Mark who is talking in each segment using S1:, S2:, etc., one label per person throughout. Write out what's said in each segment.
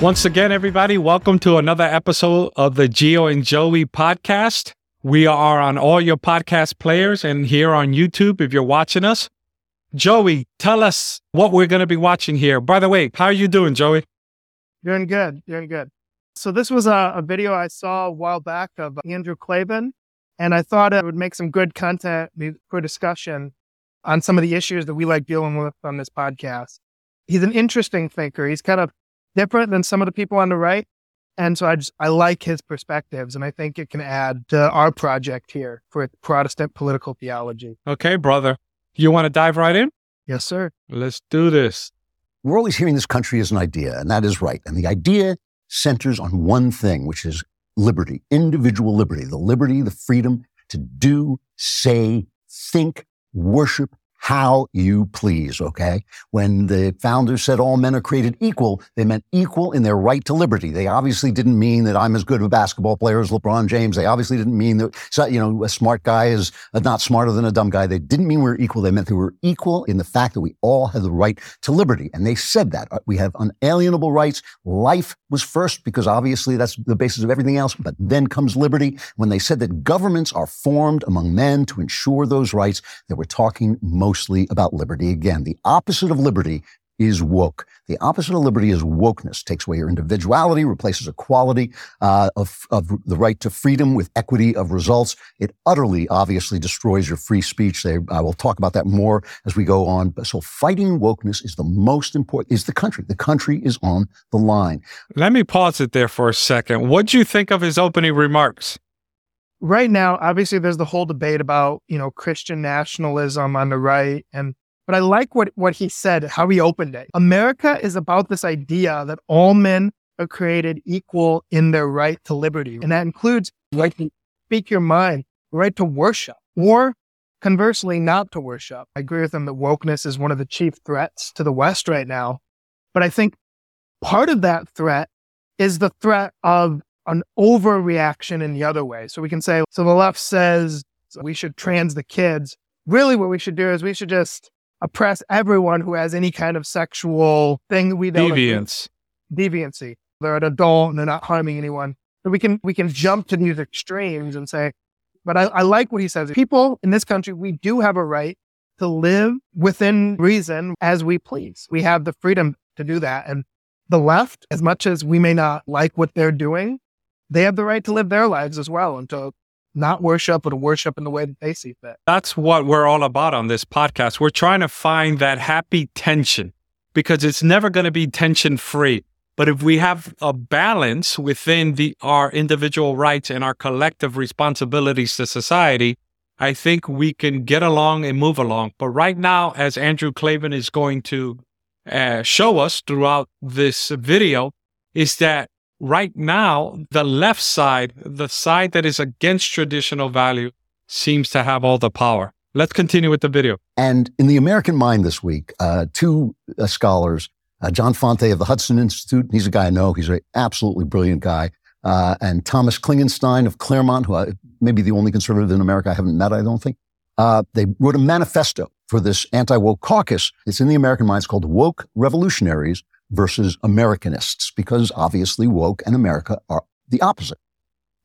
S1: Once again, everybody, welcome to another episode of the Gio and Joey podcast. We are on all your podcast players and here on YouTube if you're watching us. Joey, tell us what we're going to be watching here. By the way, how are you doing, Joey?
S2: Doing good, doing good. So this was a, a video I saw a while back of uh, Andrew Klavan, and I thought it would make some good content for discussion on some of the issues that we like dealing with on this podcast. He's an interesting thinker. He's kind of different than some of the people on the right. And so I just, I like his perspectives and I think it can add to our project here for Protestant political theology.
S1: Okay, brother. You want to dive right in?
S2: Yes, sir.
S1: Let's do this.
S3: We're always hearing this country is an idea, and that is right. And the idea centers on one thing, which is liberty, individual liberty, the liberty, the freedom to do, say, think, worship, how you please, okay? When the founders said all men are created equal, they meant equal in their right to liberty. They obviously didn't mean that I'm as good a basketball player as LeBron James. They obviously didn't mean that, you know, a smart guy is not smarter than a dumb guy. They didn't mean we are equal. They meant we are equal in the fact that we all have the right to liberty. And they said that. Uh, we have unalienable rights. Life was first because obviously that's the basis of everything else. But then comes liberty. When they said that governments are formed among men to ensure those rights, they were talking most mostly about liberty. Again, the opposite of liberty is woke. The opposite of liberty is wokeness. Takes away your individuality, replaces equality uh, of, of the right to freedom with equity of results. It utterly, obviously, destroys your free speech. They, I will talk about that more as we go on. So fighting wokeness is the most important, is the country. The country is on the line.
S1: Let me pause it there for a second. What do you think of his opening remarks?
S2: Right now, obviously, there's the whole debate about you know Christian nationalism on the right, and but I like what what he said, how he opened it. America is about this idea that all men are created equal in their right to liberty, and that includes right to speak your mind, right to worship, or conversely, not to worship. I agree with him that wokeness is one of the chief threats to the West right now, but I think part of that threat is the threat of an overreaction in the other way. So we can say, so the left says we should trans the kids. Really, what we should do is we should just oppress everyone who has any kind of sexual thing we
S1: don't deviance,
S2: deviancy. They're an adult and they're not harming anyone. So we can we can jump to these extremes and say, but I, I like what he says. People in this country, we do have a right to live within reason as we please. We have the freedom to do that. And the left, as much as we may not like what they're doing, they have the right to live their lives as well and to not worship, but to worship in the way that they see fit.
S1: That's what we're all about on this podcast. We're trying to find that happy tension because it's never going to be tension free. But if we have a balance within the our individual rights and our collective responsibilities to society, I think we can get along and move along. But right now, as Andrew Klavan is going to uh, show us throughout this video, is that right now, the left side, the side that is against traditional value, seems to have all the power. Let's continue with the video.
S3: And in the American Mind this week, uh, two uh, scholars, uh, John Fonte of the Hudson Institute, he's a guy I know, he's an absolutely brilliant guy, uh, and Thomas Klingenstein of Claremont, who I, may be the only conservative in America I haven't met, I don't think. Uh, they wrote a manifesto for this anti-woke caucus. It's in the American Mind. It's called Woke Revolutionaries, versus Americanists, because obviously woke and America are the opposite.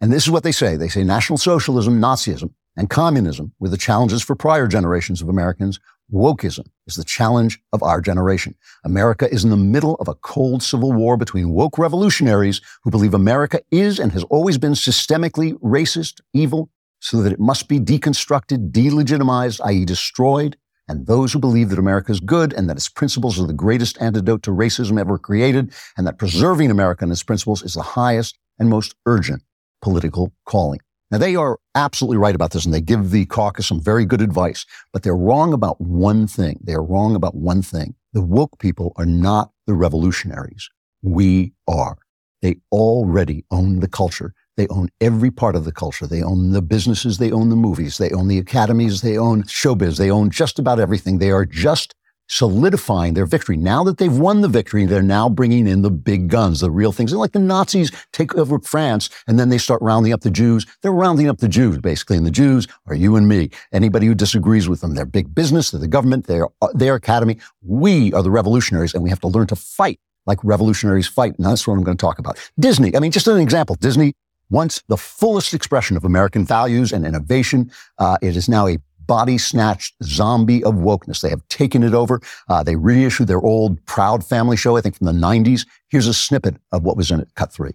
S3: And this is what they say. They say National Socialism, Nazism, and communism were the challenges for prior generations of Americans. Wokeism is the challenge of our generation. America is in the middle of a cold civil war between woke revolutionaries who believe America is and has always been systemically racist, evil, so that it must be deconstructed, delegitimized, i.e. destroyed, and those who believe that America is good and that its principles are the greatest antidote to racism ever created, and that preserving America and its principles is the highest and most urgent political calling. Now, they are absolutely right about this, and they give the caucus some very good advice, but they're wrong about one thing. They are wrong about one thing. The woke people are not the revolutionaries. We are. They already own the culture. They own every part of the culture. They own the businesses. They own the movies. They own the academies. They own showbiz. They own just about everything. They are just solidifying their victory. Now that they've won the victory, they're now bringing in the big guns, the real things. They're like the Nazis take over France and then they start rounding up the Jews. They're rounding up the Jews, basically. And the Jews are you and me. Anybody who disagrees with them, they're big business, they're the government, they're uh, their academy. We are the revolutionaries and we have to learn to fight like revolutionaries fight. And that's what I'm going to talk about. Disney, I mean, just an example. Disney, once the fullest expression of American values and innovation, uh, it is now a body snatched zombie of wokeness. They have taken it over. Uh, they reissued their old Proud Family show, I think from the 90s. Here's a snippet of what was in it, cut three.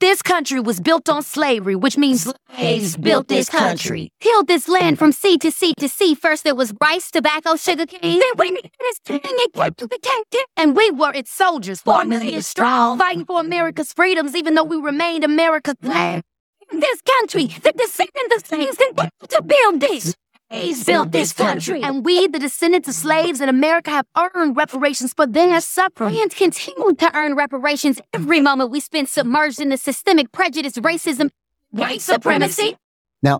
S4: This country was built on slavery, which means slaves built this country. Tilled this land from sea to sea to sea. First there was rice, tobacco, sugar cane. Then we made this thing it came to the tank. And we were its soldiers, four million strong, fighting for America's freedoms, even though we remained America's land. This country, the descendants of slaves, to build this. Slaves built this country. And we, the descendants of slaves in America, have earned reparations for their suffering and continue to earn reparations every moment we spend submerged in the systemic prejudice, racism, white supremacy.
S3: Now,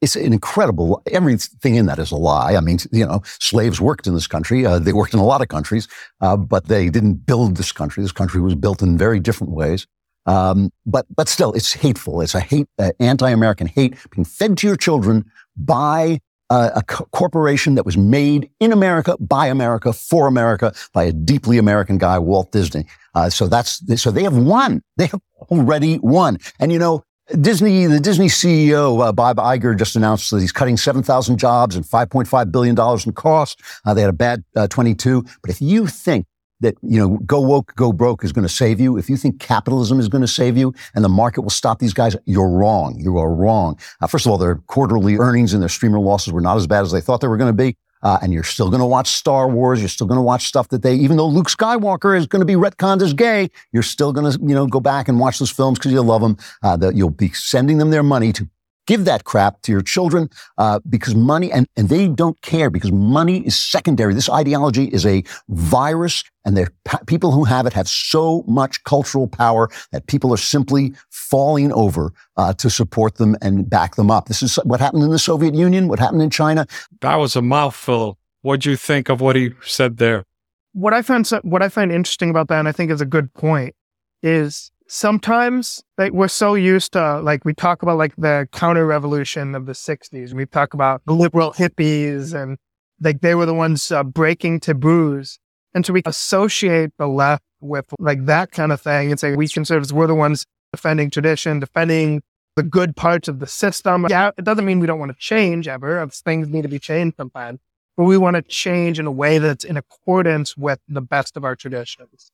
S3: it's an incredible, everything in that is a lie. I mean, you know, slaves worked in this country. Uh, they worked in a lot of countries, uh, but they didn't build this country. This country was built in very different ways. Um, but, but still, it's hateful. It's a hate, uh, anti-American hate being fed to your children by uh, a co- corporation that was made in America, by America, for America, by a deeply American guy, Walt Disney. Uh, so that's so they have won. They have already won. And you know, Disney, the Disney CEO uh, Bob Iger just announced that he's cutting 7,000 jobs and 5.5 billion dollars in costs. Uh, they had a bad uh, 22. But if you think that, you know, go woke, go broke is going to save you. If you think capitalism is going to save you and the market will stop these guys, you're wrong. You are wrong. Uh, first of all, their quarterly earnings and their streamer losses were not as bad as they thought they were going to be. Uh, and you're still going to watch Star Wars. You're still going to watch stuff that they, even though Luke Skywalker is going to be retconned as gay, you're still going to, you know, go back and watch those films because you love them. Uh, that you'll be sending them their money to give that crap to your children uh, because money and, and they don't care because money is secondary. This ideology is a virus and the people who have it have so much cultural power that people are simply falling over uh, to support them and back them up. This is what happened in the soviet union what happened in china.
S1: That was a mouthful. What do you think of what he said there?
S2: What i find what i find interesting about that and i think is a good point is sometimes like we're so used to like we talk about like the counter revolution of the 60s we talk about the liberal hippies and like they were the ones uh, breaking taboos. And so we associate the left with like that kind of thing. And say we conservatives we're the ones defending tradition defending the good parts of the system. Yeah it doesn't mean we don't want to change ever. Things need to be changed sometimes. But we want to change in a way that's in accordance with the best of our traditions.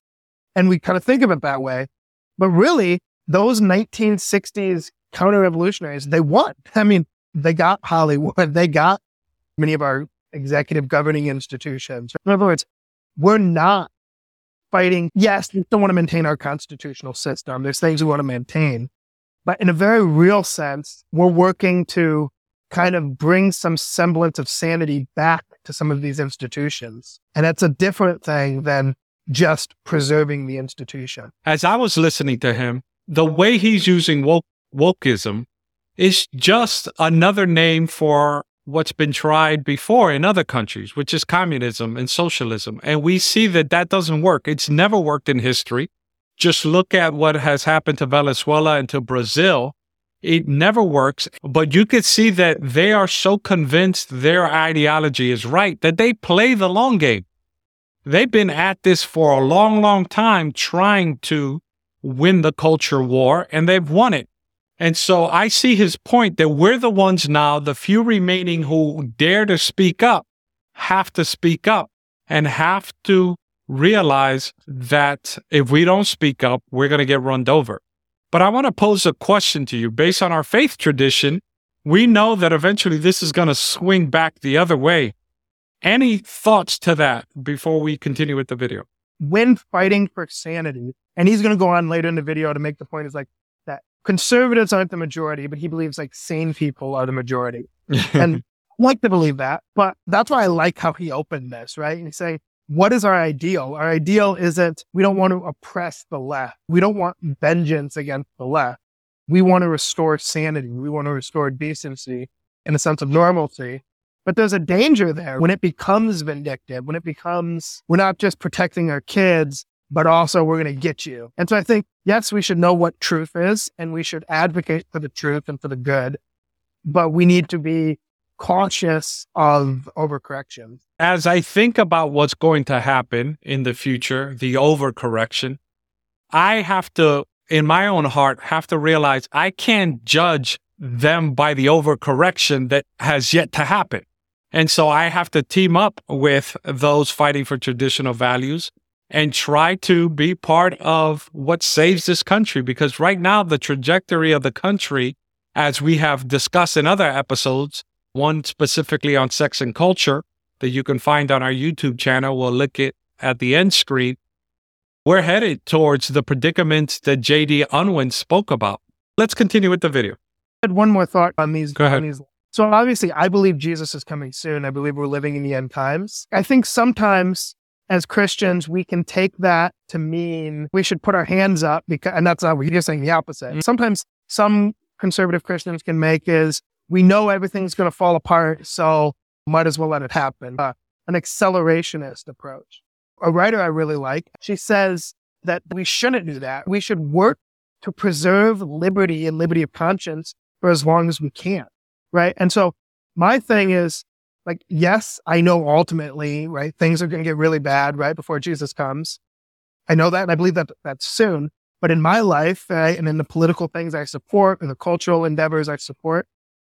S2: And we kind of think of it that way but really, those 1960s counter revolutionaries, they won. I mean, they got Hollywood, they got many of our executive governing institutions. In other words, we're not fighting. Yes, we still want to maintain our constitutional system. There's things we want to maintain. But in a very real sense, we're working to kind of bring some semblance of sanity back to some of these institutions. And that's a different thing than just preserving the institution.
S1: As I was listening to him, the way he's using woke, wokeism is just another name for what's been tried before in other countries, which is communism and socialism. And we see that that doesn't work. It's never worked in history. Just look at what has happened to Venezuela and to Brazil. It never works, but you could see that they are so convinced their ideology is right that they play the long game. They've been at this for a long, long time trying to win the culture war, and they've won it. And so I see his point that we're the ones now, the few remaining who dare to speak up, have to speak up and have to realize that if we don't speak up, we're going to get run over. But I want to pose a question to you based on our faith tradition. We know that eventually this is going to swing back the other way. Any thoughts to that before we continue with the video?
S2: When fighting for sanity, and he's going to go on later in the video to make the point is like that conservatives aren't the majority, but he believes like sane people are the majority. and I like to believe that, but that's why I like how he opened this, right? And he's saying, what is our ideal? Our ideal isn't, we don't want to oppress the left. We don't want vengeance against the left. We want to restore sanity. We want to restore decency in a sense of normalcy. But there's a danger there when it becomes vindictive, when it becomes, we're not just protecting our kids, but also we're going to get you. And so I think, yes, we should know what truth is and we should advocate for the truth and for the good, but we need to be cautious of overcorrection.
S1: As I think about what's going to happen in the future, the overcorrection, I have to, in my own heart, have to realize I can't judge them by the overcorrection that has yet to happen. And so I have to team up with those fighting for traditional values and try to be part of what saves this country. Because right now, the trajectory of the country, as we have discussed in other episodes, one specifically on sex and culture that you can find on our YouTube channel, we'll look at at the end screen. We're headed towards the predicament that JD Unwin spoke about. Let's continue with the video.
S2: I had one more thought uh, on these.
S1: Go ahead.
S2: On these. So obviously, I believe Jesus is coming soon. I believe we're living in the end times. I think sometimes as Christians, we can take that to mean we should put our hands up because, and that's not what you're saying the opposite. Mm-hmm. Sometimes some conservative Christians can make is we know everything's going to fall apart, so might as well let it happen. Uh, an accelerationist approach. A writer I really like, she says that we shouldn't do that. We should work to preserve liberty and liberty of conscience for as long as we can. Right. And so my thing is like, yes, I know ultimately, right, things are going to get really bad right before Jesus comes. I know that and I believe that that's soon. But in my life, right, and in the political things I support and the cultural endeavors I support,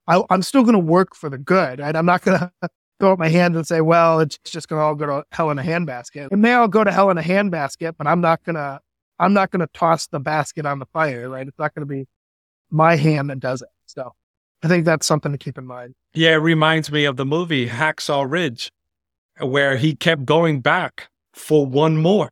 S2: I, am still going to work for the good. Right? I'm not going to throw up my hands and say, well, it's just going to all go to hell in a handbasket. It may all go to hell in a handbasket, but I'm not going to, I'm not going to toss the basket on the fire, right? It's not going to be my hand that does it. So I think that's something to keep in mind.
S1: Yeah, it reminds me of the movie Hacksaw Ridge, where he kept going back for one more,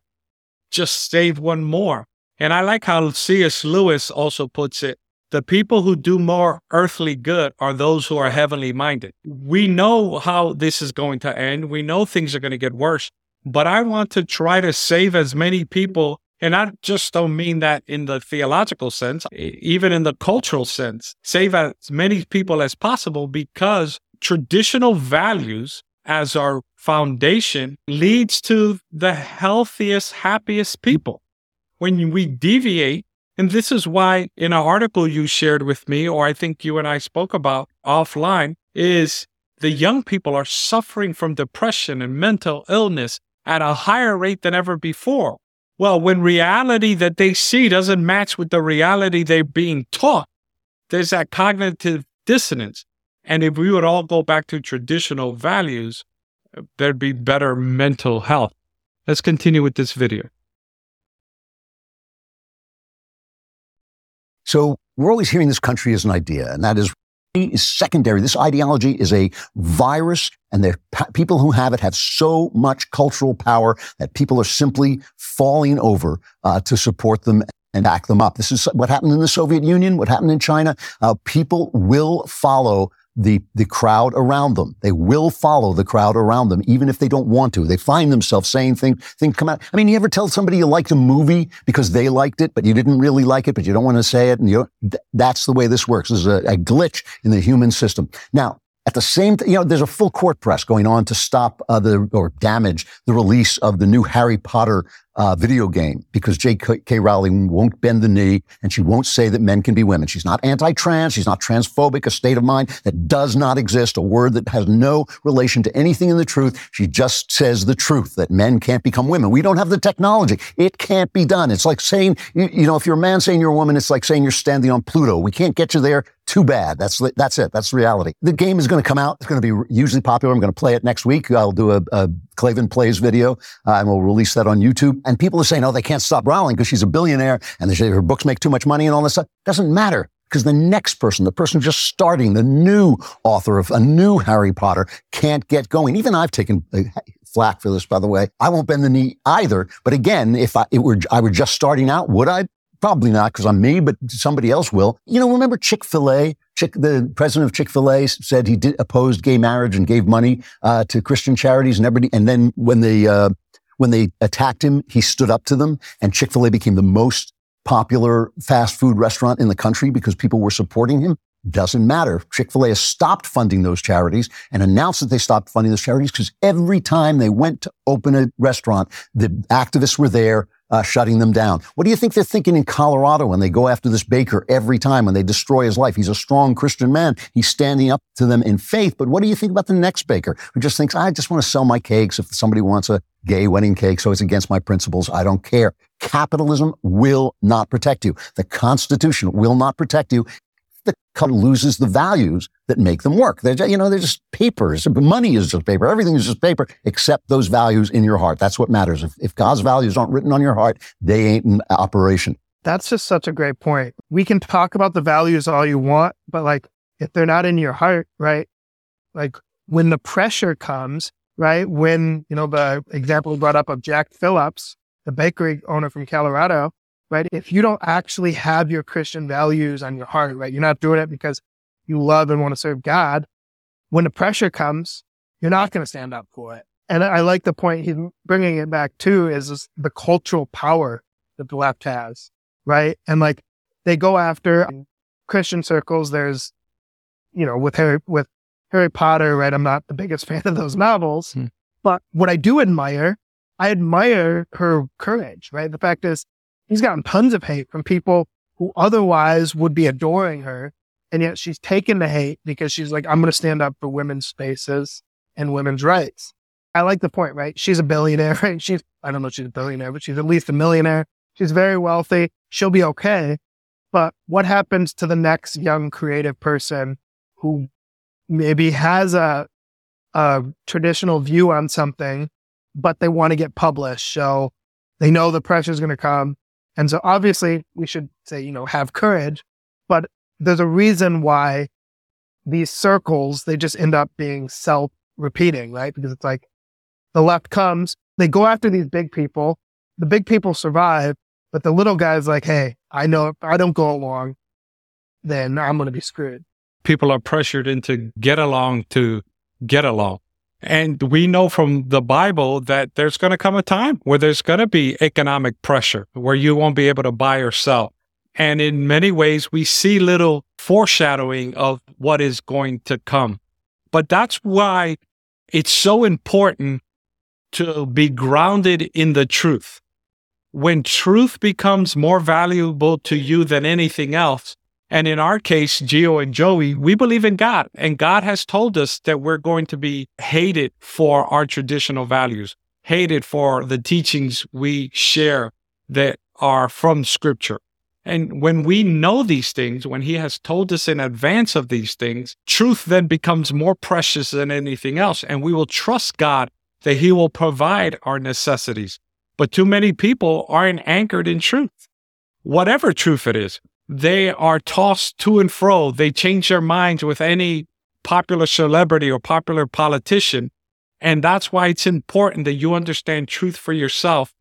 S1: just save one more. And I like how C.S. Lewis also puts it. The people who do more earthly good are those who are heavenly minded. We know how this is going to end. We know things are going to get worse, but I want to try to save as many people and I just don't mean that in the theological sense, even in the cultural sense. Save as many people as possible because traditional values as our foundation leads to the healthiest, happiest people. When we deviate, and this is why in an article you shared with me, or I think you and I spoke about offline, is the young people are suffering from depression and mental illness at a higher rate than ever before. Well, when reality that they see doesn't match with the reality they're being taught, there's that cognitive dissonance. And if we would all go back to traditional values, there'd be better mental health. Let's continue with this video.
S3: So we're always hearing this country as an idea, and that is is secondary. This ideology is a virus, and the people who have it have so much cultural power that people are simply falling over uh, to support them and back them up. This is what happened in the Soviet Union, what happened in China. Uh, people will follow the, the crowd around them. They will follow the crowd around them, even if they don't want to. They find themselves saying things, things come out. I mean, you ever tell somebody you liked a movie because they liked it, but you didn't really like it, but you don't want to say it. And you th- that's the way this works. There's a, a glitch in the human system. Now, at the same time, you know, there's a full court press going on to stop uh, the or damage the release of the new Harry Potter uh, video game because J.K. Rowling won't bend the knee and she won't say that men can be women. She's not anti-trans. She's not transphobic, a state of mind that does not exist, a word that has no relation to anything in the truth. She just says the truth that men can't become women. We don't have the technology. It can't be done. It's like saying, you, you know, if you're a man saying you're a woman, it's like saying you're standing on Pluto. We can't get you there. Too bad. That's that's it. That's reality. The game is going to come out. It's going to be hugely popular. I'm going to play it next week. I'll do a, a Klavan Plays video, uh, and we'll release that on YouTube. And people are saying, oh, they can't stop Rowling because she's a billionaire and they say her books make too much money and all this stuff. Doesn't matter because the next person, the person just starting, the new author of a new Harry Potter can't get going. Even I've taken uh, flack for this, by the way. I won't bend the knee either. But again, if I, were, I were just starting out, would I? Probably not because I'm me, but somebody else will. You know, remember Chick-fil-A? Chick, the president of Chick Fil A said he did, opposed gay marriage and gave money uh, to Christian charities and everybody. And then when they uh, when they attacked him, he stood up to them, and Chick Fil A became the most popular fast food restaurant in the country because people were supporting him. Doesn't matter. Chick fil A has stopped funding those charities and announced that they stopped funding those charities because every time they went to open a restaurant, the activists were there uh, shutting them down. What do you think they're thinking in Colorado when they go after this baker every time when they destroy his life? He's a strong Christian man. He's standing up to them in faith. But what do you think about the next baker who just thinks, I just want to sell my cakes. If somebody wants a gay wedding cake, so it's against my principles, I don't care. Capitalism will not protect you. The Constitution will not protect you the company loses the values that make them work. They're, you know, they're just papers. Money is just paper. Everything is just paper except those values in your heart. That's what matters. If, if God's values aren't written on your heart, they ain't in operation.
S2: That's just such a great point. We can talk about the values all you want, but like if they're not in your heart, right? Like when the pressure comes, right? When, you know, the example brought up of Jack Phillips, the bakery owner from Colorado, right? If you don't actually have your Christian values on your heart, right? You're not doing it because you love and want to serve God. When the pressure comes, you're not going to stand up for it. And I like the point he's bringing it back to is the cultural power that the left has, right? And like they go after Christian circles. There's, you know, with Harry, with Harry Potter, right? I'm not the biggest fan of those novels, hmm. but what I do admire, I admire her courage, right? The fact is He's gotten tons of hate from people who otherwise would be adoring her. And yet she's taken the hate because she's like, I'm going to stand up for women's spaces and women's rights. I like the point, right? She's a billionaire, right? She's, I don't know if she's a billionaire, but she's at least a millionaire. She's very wealthy. She'll be okay. But what happens to the next young creative person who maybe has a, a traditional view on something, but they want to get published? So they know the pressure is going to come. And so obviously we should say, you know, have courage, but there's a reason why these circles, they just end up being self repeating, right? Because it's like the left comes, they go after these big people, the big people survive, but the little guy's like, hey, I know if I don't go along, then I'm going to be screwed.
S1: People are pressured into get along to get along. And we know from the Bible that there's going to come a time where there's going to be economic pressure, where you won't be able to buy or sell. And in many ways, we see little foreshadowing of what is going to come. But that's why it's so important to be grounded in the truth. When truth becomes more valuable to you than anything else, and in our case, Gio and Joey, we believe in God. And God has told us that we're going to be hated for our traditional values, hated for the teachings we share that are from Scripture. And when we know these things, when He has told us in advance of these things, truth then becomes more precious than anything else. And we will trust God that He will provide our necessities. But too many people aren't anchored in truth, whatever truth it is they are tossed to and fro. They change their minds with any popular celebrity or popular politician. And that's why it's important that you understand truth for yourself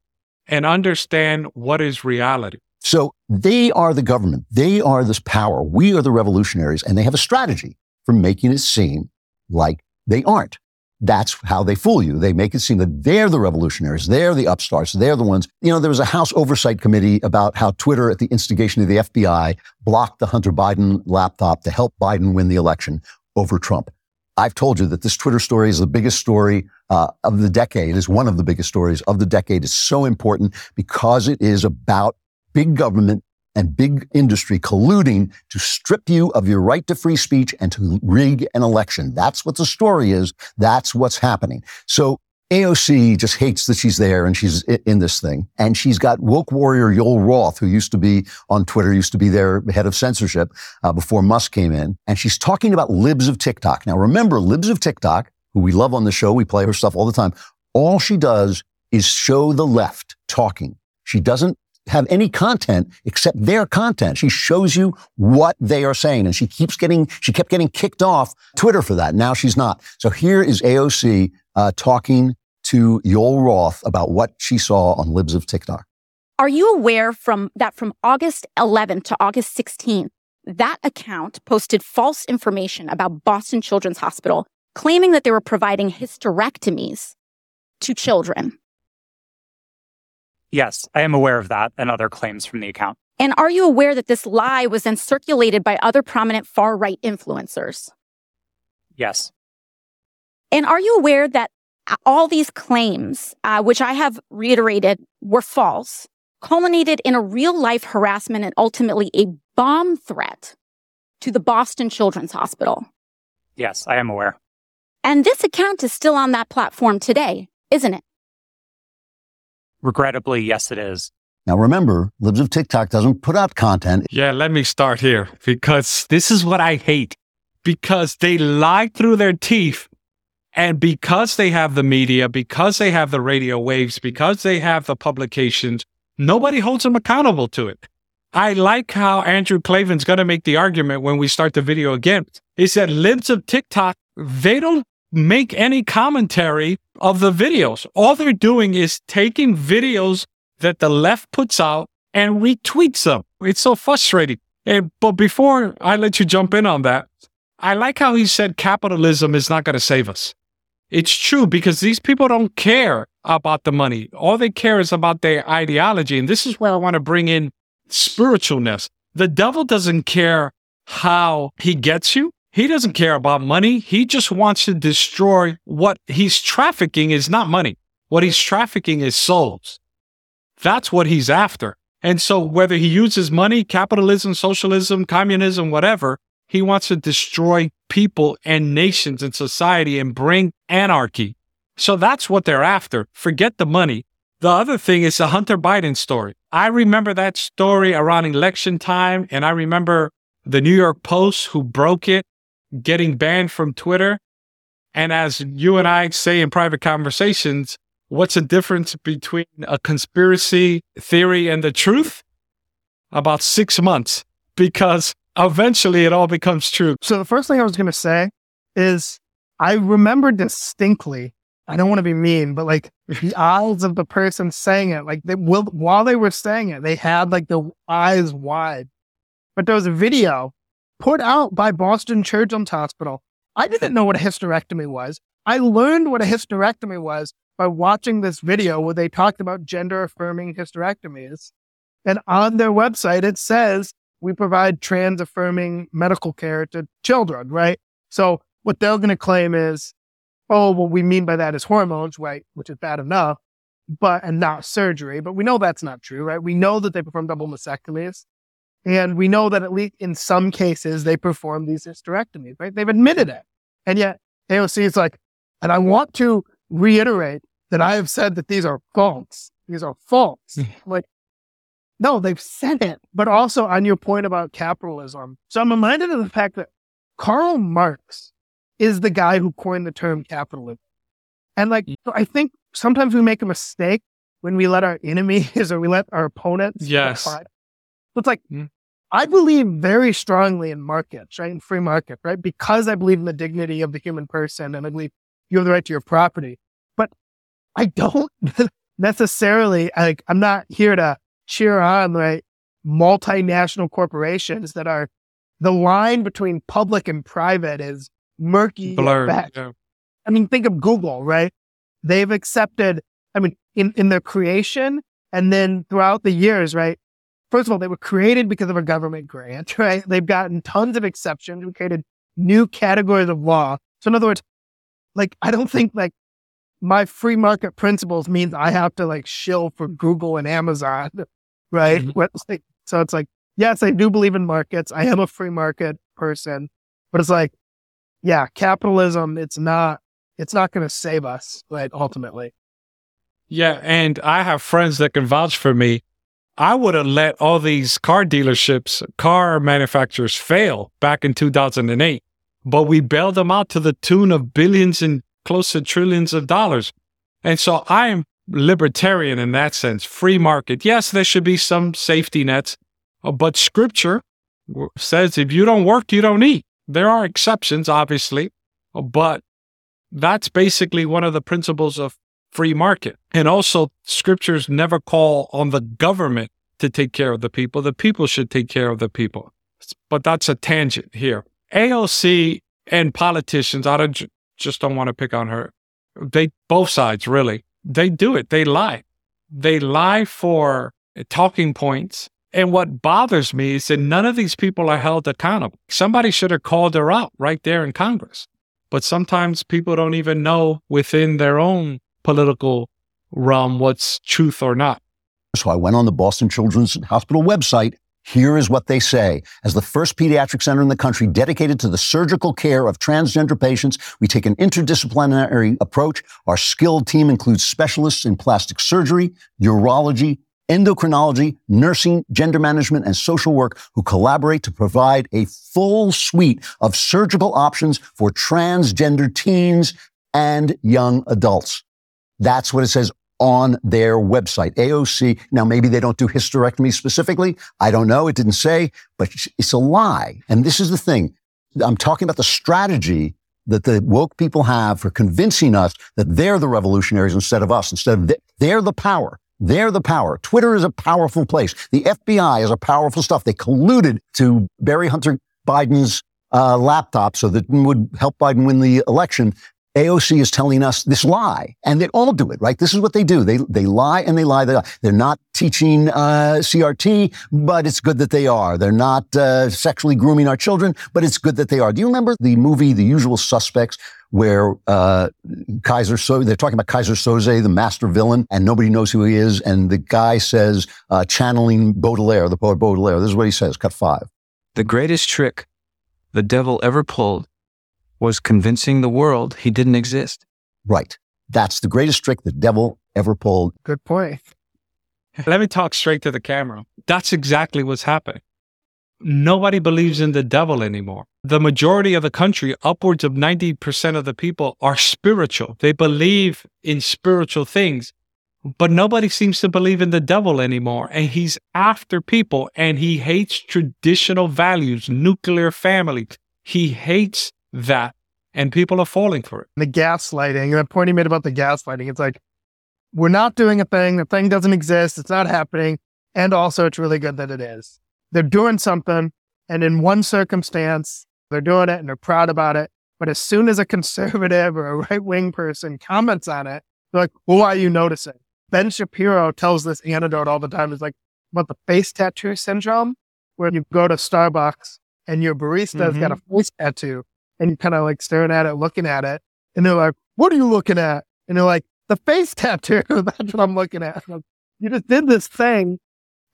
S1: and understand what is reality.
S3: So they are the government. They are this power. We are the revolutionaries and they have a strategy for making it seem like they aren't. That's how they fool you. They make it seem that they're the revolutionaries. They're the upstarts. They're the ones. You know, there was a House Oversight Committee about how Twitter, at the instigation of the FBI, blocked the Hunter Biden laptop to help Biden win the election over Trump. I've told you that this Twitter story is the biggest story uh, of the decade, is one of the biggest stories of the decade. It's so important because it is about big government and big industry colluding to strip you of your right to free speech and to rig an election. That's what the story is. That's what's happening. So AOC just hates that she's there and she's in this thing. And she's got woke warrior Joel Roth, who used to be on Twitter, used to be their head of censorship uh, before Musk came in. And she's talking about libs of TikTok. Now, remember, libs of TikTok, who we love on the show, we play her stuff all the time. All she does is show the left talking. She doesn't have any content except their content. She shows you what they are saying and she keeps getting, she kept getting kicked off Twitter for that. Now she's not. So here is AOC uh, talking to Joel Roth about what she saw on Libs of TikTok.
S5: Are you aware from that from August 11th to August 16th, that account posted false information about Boston Children's Hospital, claiming that they were providing hysterectomies to children?
S6: Yes, I am aware of that and other claims from the account.
S5: And are you aware that this lie was then circulated by other prominent far right influencers?
S6: Yes.
S5: And are you aware that all these claims, uh, which I have reiterated, were false? culminated in a real life harassment and ultimately a bomb threat to the Boston Children's Hospital.
S6: Yes, I am aware.
S5: And this account is still on that platform today, isn't it?
S6: Regrettably, yes, it is.
S3: Now remember, Libs of TikTok doesn't put out content.
S1: Yeah, let me start here because this is what I hate. Because they lie through their teeth. And because they have the media, because they have the radio waves, because they have the publications, nobody holds them accountable to it. I like how Andrew Klavan's going to make the argument when we start the video again. He said, Libs of TikTok, they don't make any commentary of the videos. All they're doing is taking videos that the left puts out and retweets them. It's so frustrating. And, but before I let you jump in on that, I like how he said capitalism is not going to save us. It's true because these people don't care about the money. All they care is about their ideology. And this is where I want to bring in spiritualness. The devil doesn't care how he gets you. He doesn't care about money. He just wants to destroy what he's trafficking is not money. What he's trafficking is souls. That's what he's after. And so whether he uses money, capitalism, socialism, communism, whatever, he wants to destroy people and nations and society and bring anarchy. So that's what they're after. Forget the money. The other thing is the Hunter Biden story. I remember that story around election time, and I remember the New York Post who broke it getting banned from Twitter. And as you and I say in private conversations, what's the difference between a conspiracy theory and the truth? About six months, because eventually it all becomes true.
S2: So the first thing I was going to say is I remember distinctly. I don't want to be mean, but like the eyes of the person saying it, like they will, while they were saying it, they had like the eyes wide. But there was a video put out by Boston Children's Hospital. I didn't know what a hysterectomy was. I learned what a hysterectomy was by watching this video where they talked about gender affirming hysterectomies. And on their website, it says we provide trans affirming medical care to children, right? So what they're going to claim is, oh, what we mean by that is hormones, right? Which is bad enough, but, and not surgery. But we know that's not true, right? We know that they perform double mastectomies. And we know that at least in some cases they perform these hysterectomies, right? They've admitted it. And yet AOC is like, and I want to reiterate that I have said that these are false. These are false. like, no, they've said it. But also on your point about capitalism. So I'm reminded of the fact that Karl Marx is the guy who coined the term capitalism. And like, mm. so I think sometimes we make a mistake when we let our enemies or we let our opponents.
S1: Yes.
S2: So it's like, mm. I believe very strongly in markets, right? In free market, right? Because I believe in the dignity of the human person and I believe you have the right to your property. But I don't necessarily, like, I'm not here to cheer on, right? Multinational corporations that are the line between public and private is murky.
S1: Blurred. Yeah.
S2: I mean, think of Google, right? They've accepted, I mean, in, in their creation and then throughout the years, right? First of all, they were created because of a government grant, right? They've gotten tons of exceptions. We created new categories of law. So in other words, like, I don't think like my free market principles means I have to like shill for Google and Amazon, right? Mm-hmm. so it's like, yes, I do believe in markets. I am a free market person, but it's like, yeah, capitalism, it's not, it's not going to save us, right? Ultimately.
S1: Yeah. And I have friends that can vouch for me. I would have let all these car dealerships, car manufacturers fail back in 2008, but we bailed them out to the tune of billions and close to trillions of dollars. And so I am libertarian in that sense, free market. Yes, there should be some safety nets, uh, but scripture says if you don't work, you don't eat. There are exceptions, obviously, uh, but that's basically one of the principles of free market. And also, scriptures never call on the government to take care of the people. The people should take care of the people. But that's a tangent here. AOC and politicians, I don't, just don't want to pick on her. They, both sides really, they do it. They lie. They lie for talking points. And what bothers me is that none of these people are held accountable. Somebody should have called her out right there in Congress. But sometimes people don't even know within their own political realm what's truth or not.
S3: So I went on the Boston Children's Hospital website. Here is what they say. As the first pediatric center in the country dedicated to the surgical care of transgender patients, we take an interdisciplinary approach. Our skilled team includes specialists in plastic surgery, urology, endocrinology, nursing, gender management, and social work who collaborate to provide a full suite of surgical options for transgender teens and young adults. That's what it says on their website. AOC. Now, maybe they don't do hysterectomy specifically. I don't know. It didn't say, but it's a lie. And this is the thing. I'm talking about the strategy that the woke people have for convincing us that they're the revolutionaries instead of us, instead of they're the power. They're the power. Twitter is a powerful place. The FBI is a powerful stuff. They colluded to bury Hunter Biden's uh, laptop so that would help Biden win the election. AOC is telling us this lie, and they all do it, right? This is what they do. They they lie and they lie. They lie. They're not teaching uh, CRT, but it's good that they are. They're not uh, sexually grooming our children, but it's good that they are. Do you remember the movie The Usual Suspects? Where uh, Keyser so they're talking about Keyser Söze, the master villain, and nobody knows who he is. And the guy says, uh, channeling Baudelaire, the poet Baudelaire. This is what he says. Cut five.
S7: The greatest trick the devil ever pulled was convincing the world he didn't exist.
S3: Right. That's the greatest trick the devil ever pulled.
S2: Good point.
S1: Let me talk straight to the camera. That's exactly what's happening. Nobody believes in the devil anymore. The majority of the country, upwards of 90% of the people, are spiritual. They believe in spiritual things, but nobody seems to believe in the devil anymore. And he's after people and he hates traditional values, nuclear family. He hates that and people are falling for it.
S2: The gaslighting, the point he made about the gaslighting, it's like, we're not doing a thing. The thing doesn't exist. It's not happening. And also, it's really good that it is. They're doing something. And in one circumstance, they're doing it and they're proud about it. But as soon as a conservative or a right wing person comments on it, they're like, well, why are you noticing? Ben Shapiro tells this anecdote all the time. It's like about the face tattoo syndrome, where you go to Starbucks and your barista's mm-hmm. got a face tattoo and you're kind of like staring at it, looking at it. And they're like, what are you looking at? And they're like, the face tattoo. That's what I'm looking at. Like, you just did this thing.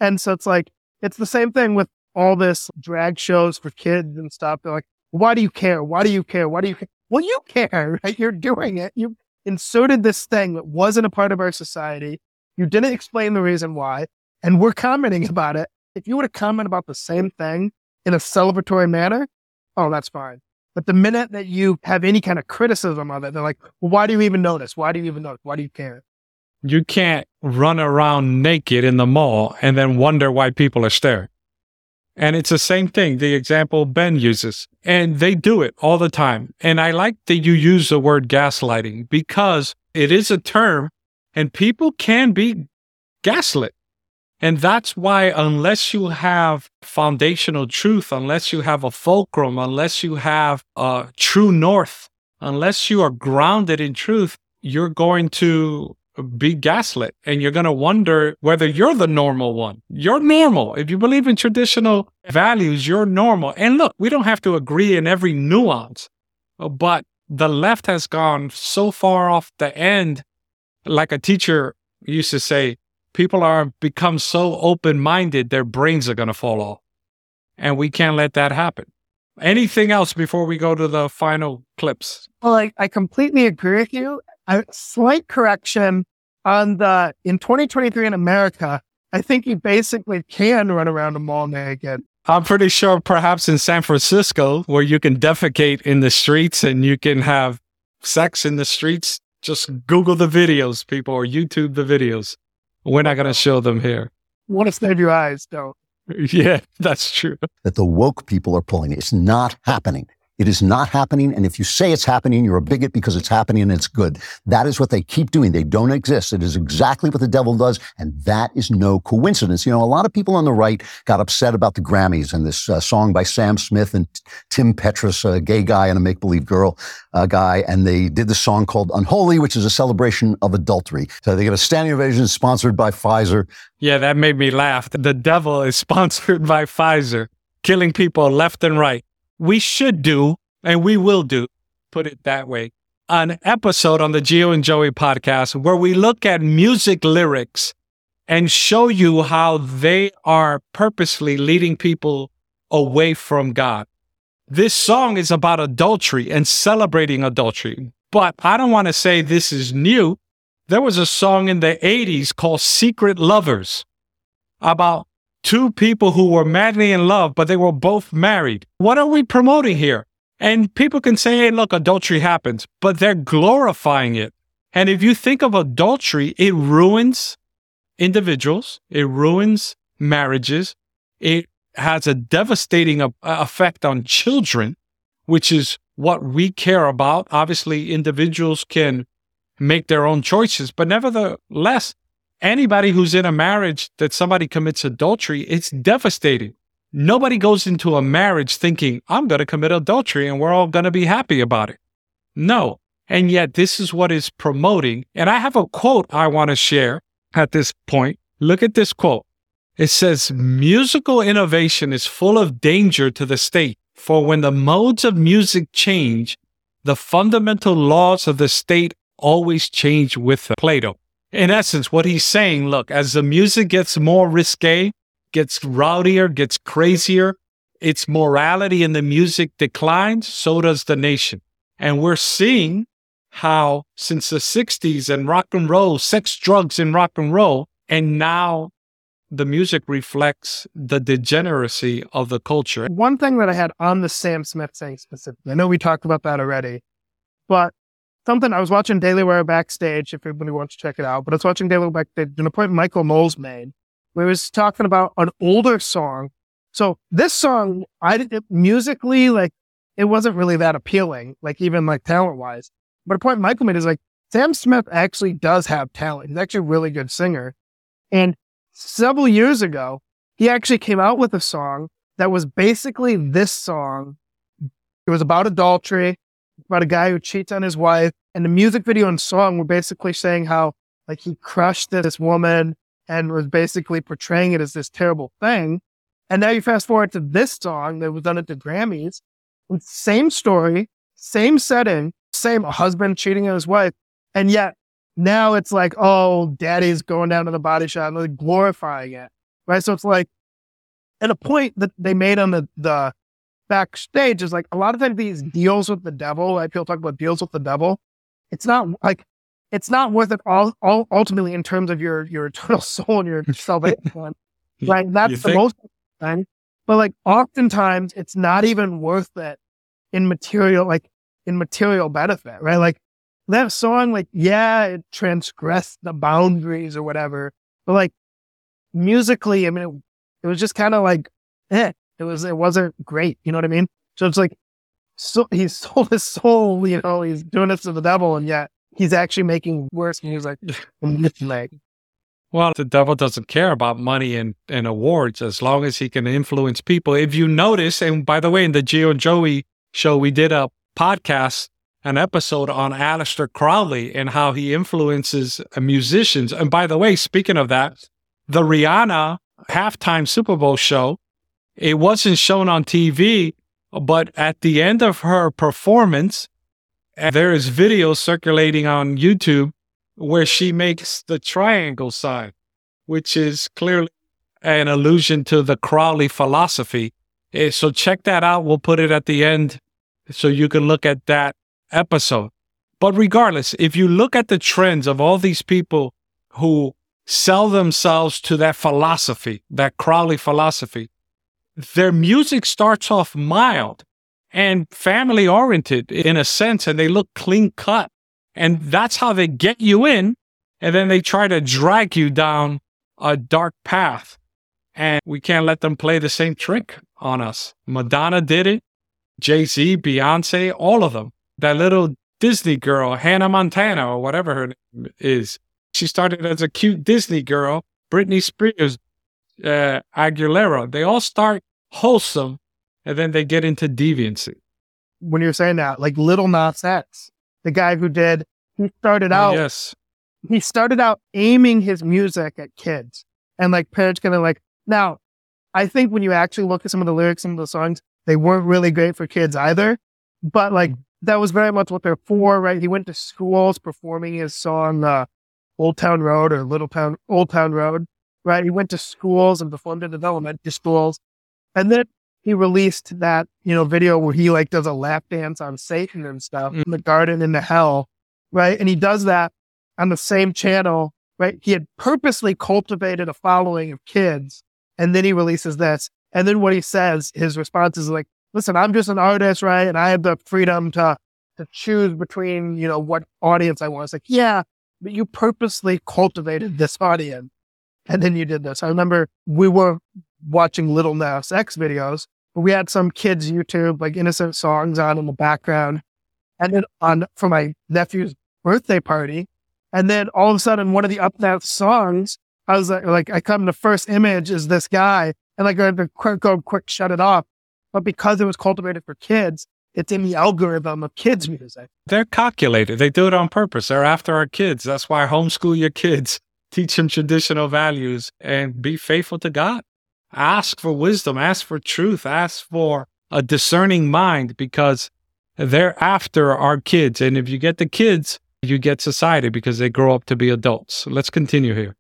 S2: And so it's like, it's the same thing with all this drag shows for kids and stuff. They're like, why do you care? Why do you care? Why do you care? Well, you care, right? You're doing it. You inserted this thing that wasn't a part of our society. You didn't explain the reason why. And we're commenting about it. If you were to comment about the same thing in a celebratory manner, oh, that's fine. But the minute that you have any kind of criticism of it, they're like, well, why do you even notice? Why do you even notice? Why do you care?
S1: You can't run around naked in the mall and then wonder why people are staring. And it's the same thing, the example Ben uses. And they do it all the time. And I like that you use the word gaslighting because it is a term and people can be gaslit. And that's why, unless you have foundational truth, unless you have a fulcrum, unless you have a true north, unless you are grounded in truth, you're going to be gaslit and you're going to wonder whether you're the normal one. You're normal. If you believe in traditional values, you're normal. And look, we don't have to agree in every nuance, but the left has gone so far off the end. Like a teacher used to say, people are become so open minded, their brains are going to fall off. And we can't let that happen. Anything else before we go to the final clips?
S2: Well, I, I completely agree with you. A slight correction on the in 2023 in America, I think you basically can run around a mall naked.
S1: I'm pretty sure perhaps in San Francisco, where you can defecate in the streets and you can have sex in the streets, just Google the videos, people, or YouTube the videos. We're not going to show them here.
S2: Want to save your eyes, don't.
S1: Yeah, that's true.
S3: That the woke people are pulling. It's not happening. It is not happening. And if you say it's happening, you're a bigot because it's happening and it's good. That is what they keep doing. They don't exist. It is exactly what the devil does. And that is no coincidence. You know, a lot of people on the right got upset about the Grammys and this uh, song by Sam Smith and Kim Petras, a gay guy and a make believe girl uh, guy. And they did the song called Unholy, which is a celebration of adultery. So they get a standing ovation sponsored by Pfizer.
S1: Yeah, that made me laugh. The devil is sponsored by Pfizer, killing people left and right we should do, and we will do, put it that way, an episode on the Gio and Joey podcast where we look at music lyrics and show you how they are purposely leading people away from God. This song is about adultery and celebrating adultery. But I don't want to say this is new. There was a song in the 80s called Secret Lovers about two people who were madly in love, but they were both married. What are we promoting here? And people can say, hey, look, adultery happens, but they're glorifying it. And if you think of adultery, it ruins individuals, it ruins marriages, it has a devastating effect on children, which is what we care about. Obviously, individuals can make their own choices, but nevertheless, anybody who's in a marriage that somebody commits adultery, it's devastating. Nobody goes into a marriage thinking, I'm going to commit adultery and we're all going to be happy about it. No. And yet, this is what is promoting. And I have a quote I want to share at this point. Look at this quote. It says, musical innovation is full of danger to the state, for when the modes of music change, the fundamental laws of the state always change with Plato. In essence, what he's saying, look, as the music gets more risque, gets rowdier, gets crazier, its morality in the music declines, so does the nation. And we're seeing how since the 60s and rock and roll, sex, drugs, and rock and roll, and now the music reflects the degeneracy of the culture.
S2: One thing that I had on the Sam Smith thing specifically, I know we talked about that already, but something I was watching Daily Wire backstage, if anybody wants to check it out, but I was watching Daily Wire backstage, an appointment Michael Knowles made, where he was talking about an older song. So this song, I did musically, like, it wasn't really that appealing, like even like talent wise. But a point Michael made is like, Sam Smith actually does have talent. He's actually a really good singer. And several years ago, he actually came out with a song that was basically this song. It was about adultery, about a guy who cheats on his wife. And the music video and song were basically saying how like he crushed this woman and was basically portraying it as this terrible thing. And now you fast forward to this song that was done at the Grammys. Same story, same setting, same husband cheating on his wife. And yet now it's like, oh, daddy's going down to the body shop and they're glorifying it. Right. So it's like, at a point that they made on the, the backstage is like a lot of times these deals with the devil, like people talk about deals with the devil. It's not like, it's not worth it all, all ultimately in terms of your, your eternal soul and your salvation. right. That's the most thing. But like oftentimes it's not even worth it in material, like in material benefit, right? Like that song, like, yeah, it transgressed the boundaries or whatever, but like musically, I mean, it, it was just kind of like, eh, it was, it wasn't great. You know what I mean? So it's like, so he sold his soul, you know, he's doing this to the devil and yet he's actually making worse music like,
S1: well, the devil doesn't care about money and, and awards as long as he can influence people. If you notice, and by the way, in the and Joey show, we did a podcast, an episode on Aleister Crowley and how he influences musicians. And by the way, speaking of that, the Rihanna halftime Super Bowl show, it wasn't shown on TV, but at the end of her performance, there is video circulating on YouTube where she makes the triangle sign, which is clearly an allusion to the Crowley philosophy. Eh, so check that out. We'll put it at the end so you can look at that episode. But regardless, if you look at the trends of all these people who sell themselves to that philosophy, that Crowley philosophy, their music starts off mild and family oriented in a sense, and they look clean cut. And that's how they get you in. And then they try to drag you down a dark path. And we can't let them play the same trick on us. Madonna did it. Jay Z, Beyonce, all of them. That little Disney girl, Hannah Montana, or whatever her name is. She started as a cute Disney girl. Britney Spears, uh, Aguilera. They all start wholesome and then they get into deviancy.
S2: When you're saying that, like Lil Nas X, the guy who did, he started oh, out,
S1: yes,
S2: he started out aiming his music at kids and like parents kind of like, now I think when you actually look at some of the lyrics, some of the songs, they weren't really great for kids either, but like mm. that was very much what they're for, right? He went to schools performing his song, uh, Old Town Road or Little Town, Old Town Road. Right? He went to schools and performed in elementary schools. And then he released that, you know, video where he like does a lap dance on Satan and stuff mm. in the garden in the hell, right? And he does that on the same channel, right? He had purposely cultivated a following of kids. And then he releases this. And then what he says, his response is like, listen, I'm just an artist, right? And I have the freedom to, to choose between, you know, what audience I want. It's like, yeah, but you purposely cultivated this audience. And then you did this. I remember we were watching Lil Nas X videos, but we had some kids' YouTube, like innocent songs on in the background. And then on for my nephew's birthday party. And then all of a sudden, one of the up that songs, I was like, like, I come, the first image is this guy. And like, I had to quick, go quick, shut it off. But because it was cultivated for kids, it's in the algorithm of kids' music.
S1: They're calculated. They do it on purpose. They're after our kids. That's why homeschool your kids, teach them traditional values, and be faithful to God. Ask for wisdom, ask for truth, ask for a discerning mind because they're after our kids. And if you get the kids, you get society because they grow up to be adults. Let's continue here.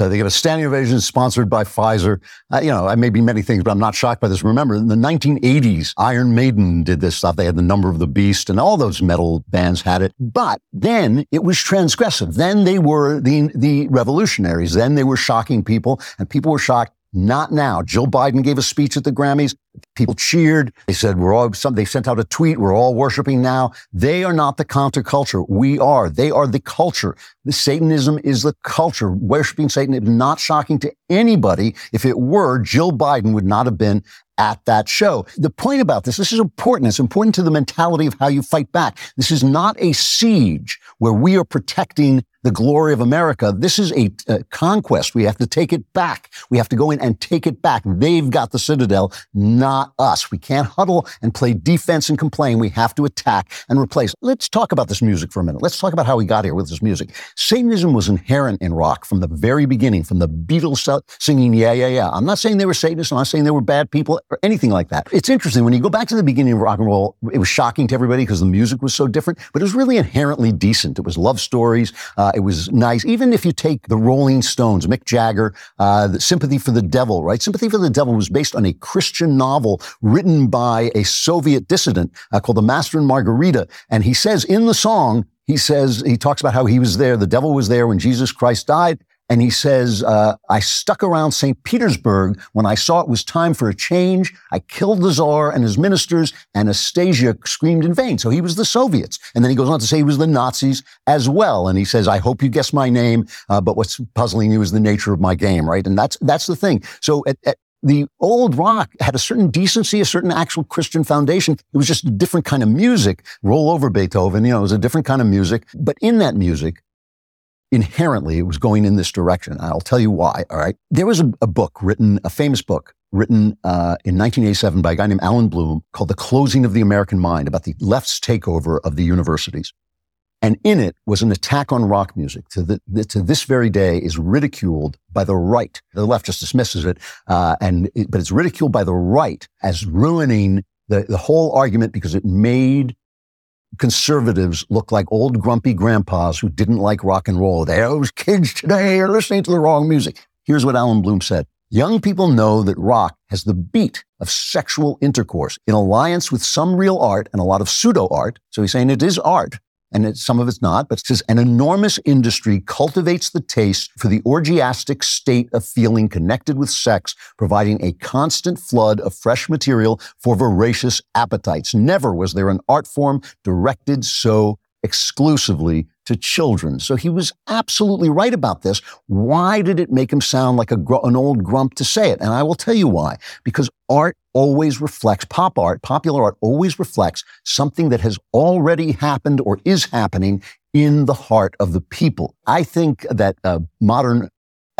S3: So they give a standing ovation sponsored by Pfizer. Uh, you know, I may be many things, but I'm not shocked by this. Remember, in the 1980s, Iron Maiden did this stuff. They had the number of the beast and all those metal bands had it. But then it was transgressive. Then they were the, the revolutionaries. Then they were shocking people and people were shocked not now. Joe Biden gave a speech at the Grammys. People cheered. They said, we're all, some, they sent out a tweet. We're all worshiping now. They are not the counterculture. We are. They are the culture. The Satanism is the culture. Worshiping Satan is not shocking to anybody. If it were, Jill Biden would not have been at that show. The point about this, this is important. It's important to the mentality of how you fight back. This is not a siege where we are protecting the glory of America. This is a, a, conquest. We have to take it back. We have to go in and take it back. They've got the citadel, not us. We can't huddle and play defense and complain. We have to attack and replace. Let's talk about this music for a minute. Let's talk about how we got here with this music. Satanism was inherent in rock from the very beginning, from the Beatles singing, yeah, yeah, yeah. I'm not saying they were Satanists. I'm not saying they were bad people or anything like that. It's interesting. When you go back to the beginning of rock and roll, it was shocking to everybody because the music was so different, but it was really inherently decent. It was love stories. Uh, uh, it was nice. Even if you take the Rolling Stones, Mick Jagger, uh, the Sympathy for the Devil, right? Sympathy for the Devil was based on a Christian novel written by a Soviet dissident uh, called The Master and Margarita. And he says in the song, he says, he talks about how he was there, the devil was there when Jesus Christ died. And he says, uh, I stuck around St. Petersburg when I saw it was time for a change. I killed the Tsar and his ministers. Anastasia screamed in vain. So he was the Soviets. And then he goes on to say he was the Nazis as well. And he says, I hope you guess my name, uh, but what's puzzling you is the nature of my game, right? And that's, that's the thing. So at, at, the old rock had a certain decency, a certain actual Christian foundation. It was just a different kind of music. Roll over Beethoven, you know, it was a different kind of music. But in that music, inherently it was going in this direction. I'll tell you why. All right. There was a, a book written, a famous book written uh, in 1987 by a guy named Allan Bloom called The Closing of the American Mind about the left's takeover of the universities. And in it was an attack on rock music to, the, to this very day is ridiculed by the right. The left just dismisses it, uh, and it, but it's ridiculed by the right as ruining the, the whole argument because it made conservatives look like old grumpy grandpas who didn't like rock and roll. They, oh, those kids today are listening to the wrong music. Here's what Allan Bloom said. Young people know that rock has the beat of sexual intercourse in alliance with some real art and a lot of pseudo art. So he's saying it is art, and some of it's not, but it says an enormous industry cultivates the taste for the orgiastic state of feeling connected with sex, providing a constant flood of fresh material for voracious appetites. Never was there an art form directed so exclusively to children. So he was absolutely right about this. Why did it make him sound like a, an old grump to say it? And I will tell you why. Because art always reflects, pop art, popular art always reflects something that has already happened or is happening in the heart of the people. I think that uh, modern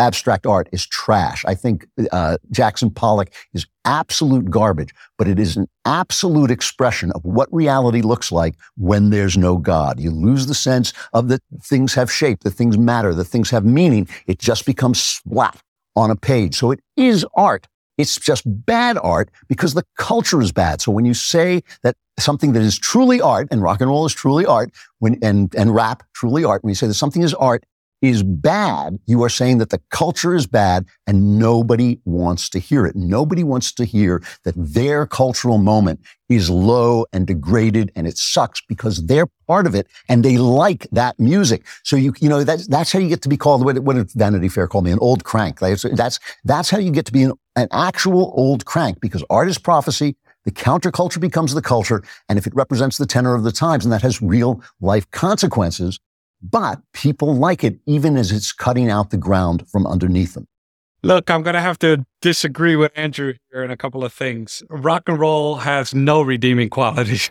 S3: abstract art is trash. I think uh, Jackson Pollock is absolute garbage, but it is an absolute expression of what reality looks like when there's no God. You lose the sense of that things have shape, that things matter, that things have meaning. It just becomes splat on a page. So it is art. It's just bad art because the culture is bad. So when you say that something that is truly art, and rock and roll is truly art, when, and, and rap truly art, when you say that something is art, is bad, you are saying that the culture is bad and nobody wants to hear it. Nobody wants to hear that their cultural moment is low and degraded and it sucks because they're part of it and they like that music. So you, you know, that's, that's how you get to be called, what, what did Vanity Fair call me? An old crank. That's, that's how you get to be an, an actual old crank because art is prophecy. The counterculture becomes the culture. And if it represents the tenor of the times and that has real life consequences, but people like it even as it's cutting out the ground from underneath them.
S1: Look, I'm going to have to disagree with Andrew here in a couple of things. Rock and roll has no redeeming qualities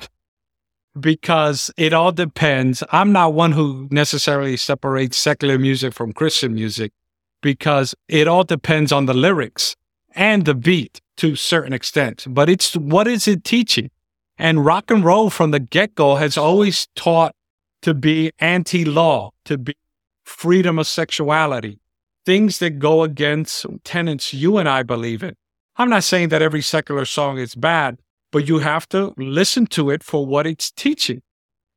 S1: because it all depends. I'm not one who necessarily separates secular music from Christian music because it all depends on the lyrics and the beat to a certain extent. But it's what is it teaching? And rock and roll from the get go has always taught to be anti law, to be freedom of sexuality, things that go against tenets you and I believe in. I'm not saying that every secular song is bad, but you have to listen to it for what it's teaching.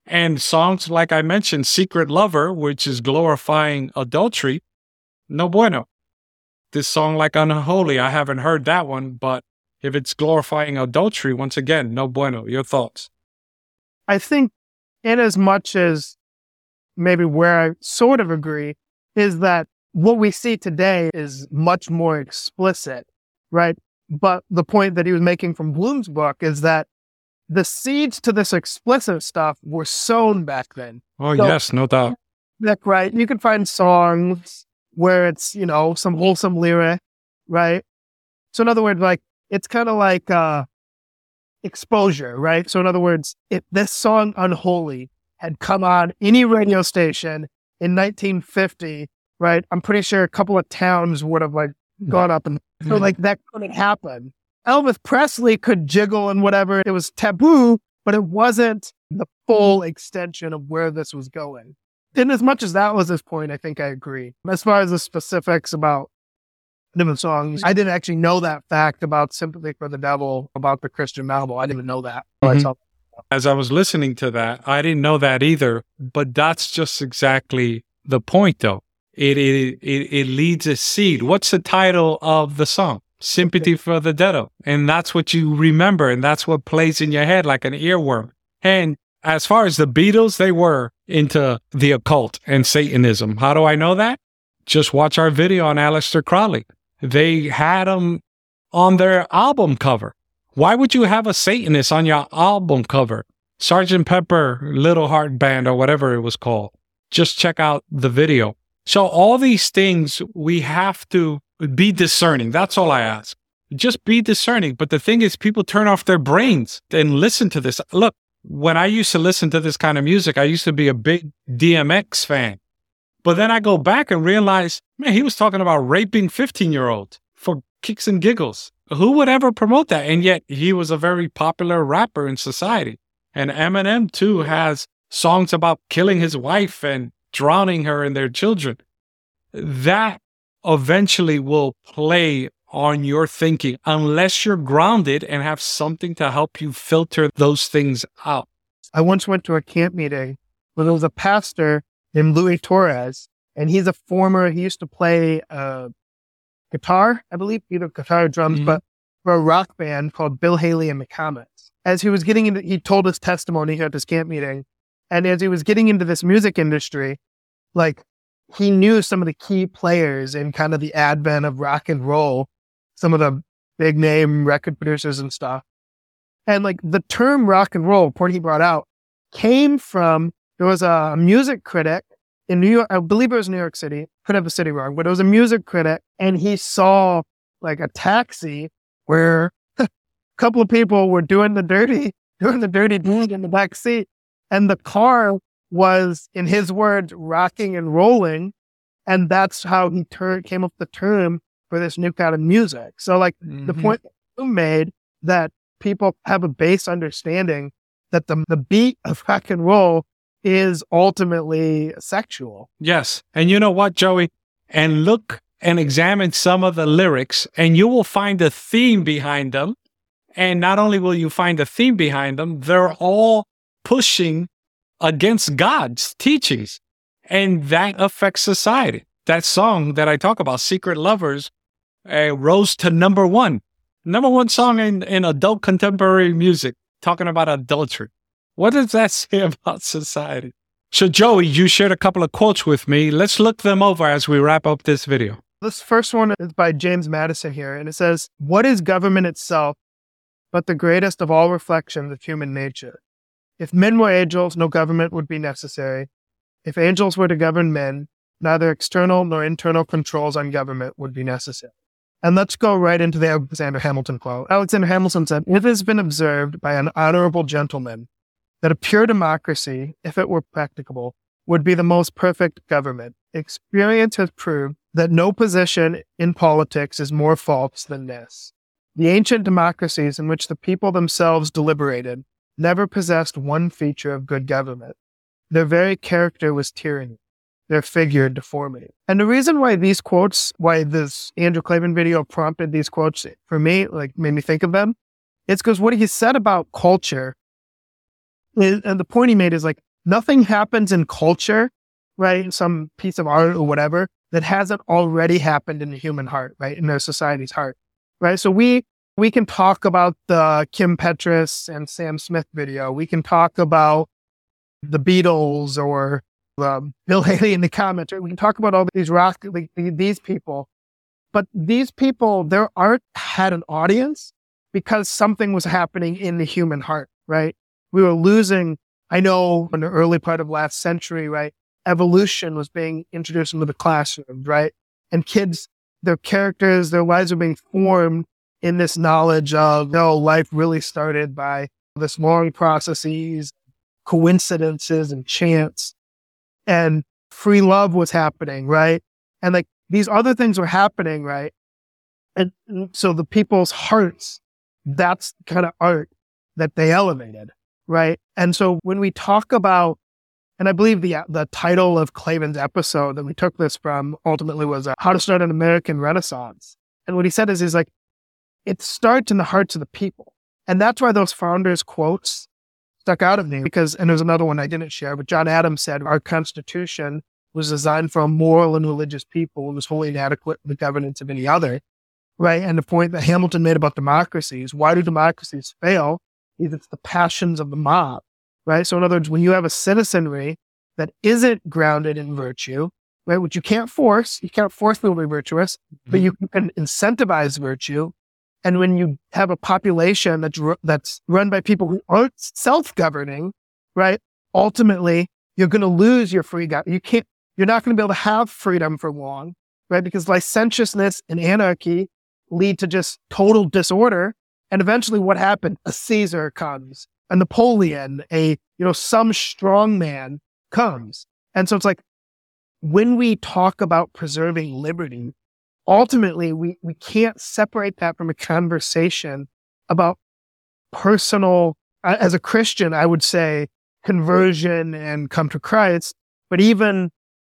S1: And songs like I mentioned, Secret Lover, which is glorifying adultery, no bueno. This song like Unholy, I haven't heard that one, but if it's glorifying adultery, once again, no bueno. Your thoughts?
S2: I think in as much as maybe where I sort of agree is that what we see today is much more explicit, right? But the point that he was making from Bloom's book is that the seeds to this explicit stuff were sown back then.
S1: Oh, so, yes, no doubt.
S2: Like, right. You can find songs where it's, you know, some wholesome lyric, right? So in other words, like, it's kind of like, uh, exposure, right? So in other words, if this song Unholy had come on any radio station in 1950, right? I'm pretty sure a couple of towns would have like gone up and so like that couldn't happen. Elvis Presley could jiggle and whatever. It was taboo, but it wasn't the full extension of where this was going. And as much as that was his point, I think I agree. As far as the specifics about different songs. I didn't actually know that fact about Sympathy for the Devil, about the Christian Bible. I didn't even know that. Mm-hmm.
S1: As I was listening to that, I didn't know that either. But that's just exactly the point, though. It, it, it, it leads a seed. What's the title of the song? Sympathy for the Devil. And that's what you remember. And that's what plays in your head like an earworm. And as far as the Beatles, they were into the occult and Satanism. How do I know that? Just watch our video on Aleister Crowley they had them on their album cover. Why would you have a Satanist on your album cover? Sergeant Pepper, Little Heart Band, or whatever it was called. Just check out the video. So, all these things we have to be discerning. That's all I ask. Just be discerning. But the thing is, people turn off their brains and listen to this. Look, when I used to listen to this kind of music, I used to be a big DMX fan. But then I go back and realize, man, he was talking about raping 15 year olds for kicks and giggles. Who would ever promote that? And yet he was a very popular rapper in society. And Eminem too has songs about killing his wife and drowning her and their children. That eventually will play on your thinking unless you're grounded and have something to help you filter those things out.
S2: I once went to a camp meeting where there was a pastor named Luis Torres, and he's a former. He used to play uh, guitar, I believe, either guitar or drums, mm-hmm. but for a rock band called Bill Haley and the Comets. As he was getting into, he told his testimony here at this camp meeting, and as he was getting into this music industry, like he knew some of the key players in kind of the advent of rock and roll, some of the big name record producers and stuff. And like the term rock and roll, point he brought out, came from there was a music critic in New York, I believe it was New York City, could have a city wrong, but it was a music critic, and he saw like a taxi where a couple of people were doing the dirty, doing the dirty deed in the back seat, and the car was, in his words, rocking and rolling, and that's how he ter- came up with the term for this new kind of music. So, like mm-hmm. the point you made that people have a base understanding that the the beat of rock and roll is ultimately sexual.
S1: Yes. And you know what, Joey? And look and examine some of the lyrics, and you will find a theme behind them. And not only will you find a theme behind them, they're all pushing against God's teachings. And that affects society. That song that I talk about, Secret Lovers, uh, rose to number one. Number one song in, in adult contemporary music, talking about adultery. What does that say about society? So, Joey, you shared a couple of quotes with me. Let's look them over as we wrap up this video.
S2: This first one is by James Madison here, and it says, What is government itself but the greatest of all reflections of human nature? If men were angels, no government would be necessary. If angels were to govern men, neither external nor internal controls on government would be necessary. And let's go right into the Alexander Hamilton quote. Alexander Hamilton said, It has been observed by an honorable gentleman that a pure democracy, if it were practicable, would be the most perfect government. Experience has proved that no position in politics is more false than this. The ancient democracies in which the people themselves deliberated never possessed one feature of good government. Their very character was tyranny, their figure deformity. And the reason why these quotes, why this Andrew Klavan video prompted these quotes for me, like made me think of them, it's because what he said about culture and the point he made is like nothing happens in culture, right? Some piece of art or whatever that hasn't already happened in the human heart, right? In our society's heart, right? So we, we can talk about the Kim Petras and Sam Smith video. We can talk about the Beatles or um, Bill Haley in the Comets. Right? We can talk about all these rock, like, these people, but these people, their art had an audience because something was happening in the human heart, right? We were losing, I know in the early part of last century, right? Evolution was being introduced into the classroom, right? And kids, their characters, their lives were being formed in this knowledge of, no, life really started by this long processes, coincidences and chance. And free love was happening, right? And like these other things were happening, right? And, so the people's hearts, that's kind of art that they elevated right? And so when we talk about, and I believe the the title of Klavan's episode that we took this from ultimately was uh, "How to Start an American Renaissance," and what he said is, he's like, it starts in the hearts of the people, and that's why those founders' quotes stuck out of me because, and there's another one I didn't share, but John Adams said our Constitution was designed for a moral and religious people and was wholly inadequate for the governance of any other, right? And the point that Hamilton made about democracies, why do democracies fail? It's the passions of the mob, right? So in other words, when you have a citizenry that isn't grounded in virtue, right, which you can't force, you can't force people to be virtuous, mm-hmm. but you can incentivize virtue. And when you have a population that's that's run by people who aren't self-governing, right? Ultimately, you're going to lose your free You can't. You're not going to be able to have freedom for long, right? Because licentiousness and anarchy lead to just total disorder and eventually what happened? A Caesar comes, a Napoleon, a, you know, some strong man comes. And so it's like when we talk about preserving liberty, ultimately we, we can't separate that from a conversation about personal, as a Christian, I would say conversion and come to Christ, but even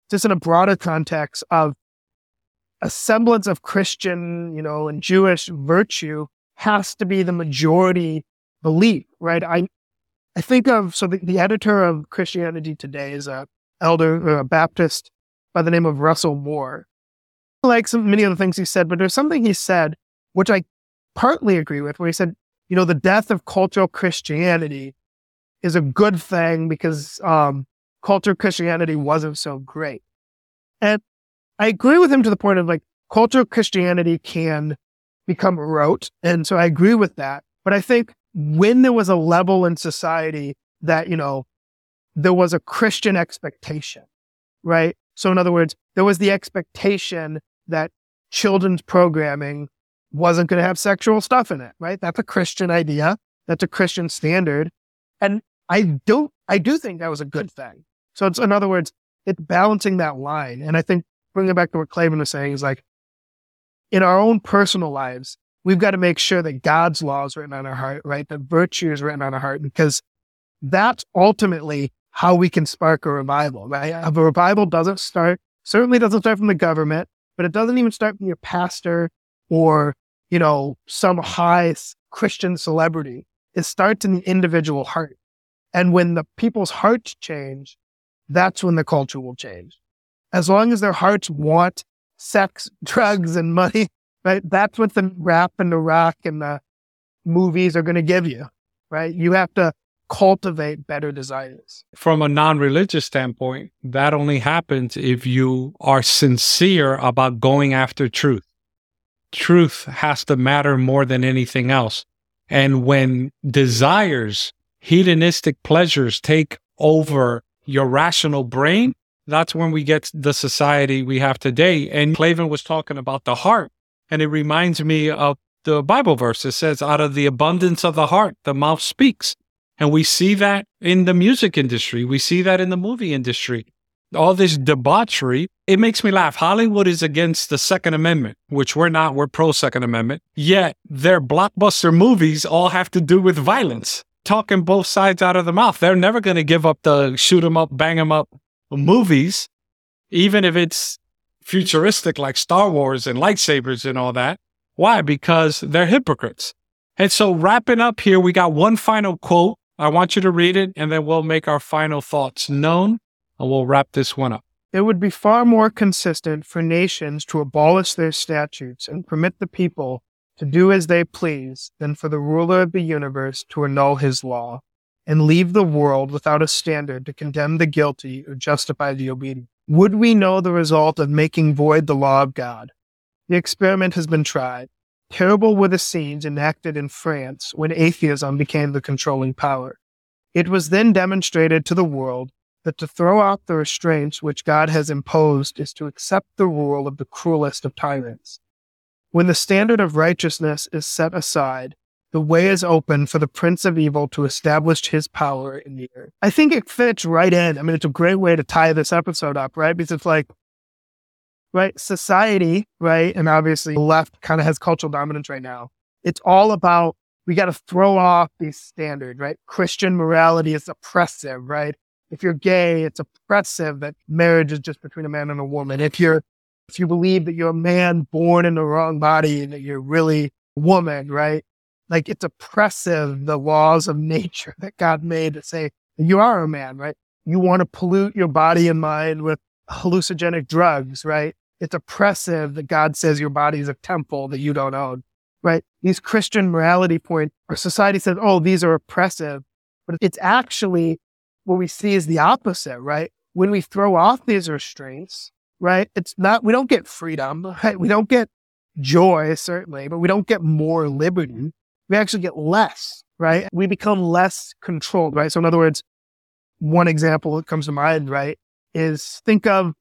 S2: just in a broader context of a semblance of Christian, you know, and Jewish virtue has to be the majority belief, right? I, I think of, so the, the editor of Christianity Today is a elder, a Baptist by the name of Russell Moore. Like some, many of the things he said, but there's something he said, which I partly agree with, where he said, you know, the death of cultural Christianity is a good thing because um, cultural Christianity wasn't so great. And I agree with him to the point of like cultural Christianity can become rote. And so I agree with that. But I think when there was a level in society that, you know, there was a Christian expectation, right? So in other words, there was the expectation that children's programming wasn't going to have sexual stuff in it, right? That's a Christian idea. That's a Christian standard. And I don't, I do think that was a good thing. So it's, in other words, it's balancing that line. And I think bringing back to what Klavan was saying is like, in our own personal lives, we've got to make sure that God's law is written on our heart, right? That virtue is written on our heart, because that's ultimately how we can spark a revival, right? A revival doesn't start, certainly doesn't start from the government, but it doesn't even start from your pastor or, you know, some high Christian celebrity. It starts in the individual heart. And when the people's hearts change, that's when the culture will change. As long as their hearts want sex, drugs, and money, right? That's what the rap and the rock and the movies are going to give you, right? You have to cultivate better desires.
S1: From a non religious standpoint, that only happens if you are sincere about going after truth. Truth has to matter more than anything else. And when desires, hedonistic pleasures take over your rational brain, that's when we get the society we have today. And Klavan was talking about the heart. And it reminds me of the Bible verse. It says, out of the abundance of the heart, the mouth speaks. And we see that in the music industry. We see that in the movie industry. All this debauchery, it makes me laugh. Hollywood is against the Second Amendment, which we're not. We're pro Second Amendment. Yet their blockbuster movies all have to do with violence, talking both sides out of the mouth. They're never going to give up the shoot 'em up, bang 'em up movies, even if it's futuristic like Star Wars and lightsabers and all that. Why? Because they're hypocrites. And so, wrapping up here, we got one final quote I want you to read it and then we'll make our final thoughts known and we'll wrap this one up.
S2: It would be far more consistent for nations to abolish their statutes and permit the people to do as they please than for the ruler of the universe to annul his law and leave the world without a standard to condemn the guilty or justify the obedient. Would we know the result of making void the law of God? The experiment has been tried. Terrible were the scenes enacted in France when atheism became the controlling power. It was then demonstrated to the world that to throw out the restraints which God has imposed is to accept the rule of the cruelest of tyrants. When the standard of righteousness is set aside, the way is open for the prince of evil to establish his power in the earth. I think it fits right in. I mean, it's a great way to tie this episode up, right? Because it's like right? Society, right? And obviously the left kind of has cultural dominance right now. It's all about we got to throw off these standards, right? Christian morality is oppressive, right? If you're gay, it's oppressive that marriage is just between a man and a woman. If you're if you believe that you're a man born in the wrong body and that you're really a woman, right? Like it's oppressive, the laws of nature that God made to say you are a man, right? You want to pollute your body and mind with hallucinogenic drugs, right? It's oppressive that God says your body is a temple that you don't own, right? These Christian morality points, our society says, oh, these are oppressive. But it's actually what we see is the opposite, right? When we throw off these restraints, right? It's not, we don't get freedom, right? We don't get joy, certainly, but we don't get more liberty. We actually get less, right? We become less controlled, right? So, in other words, one example that comes to mind, right, is think of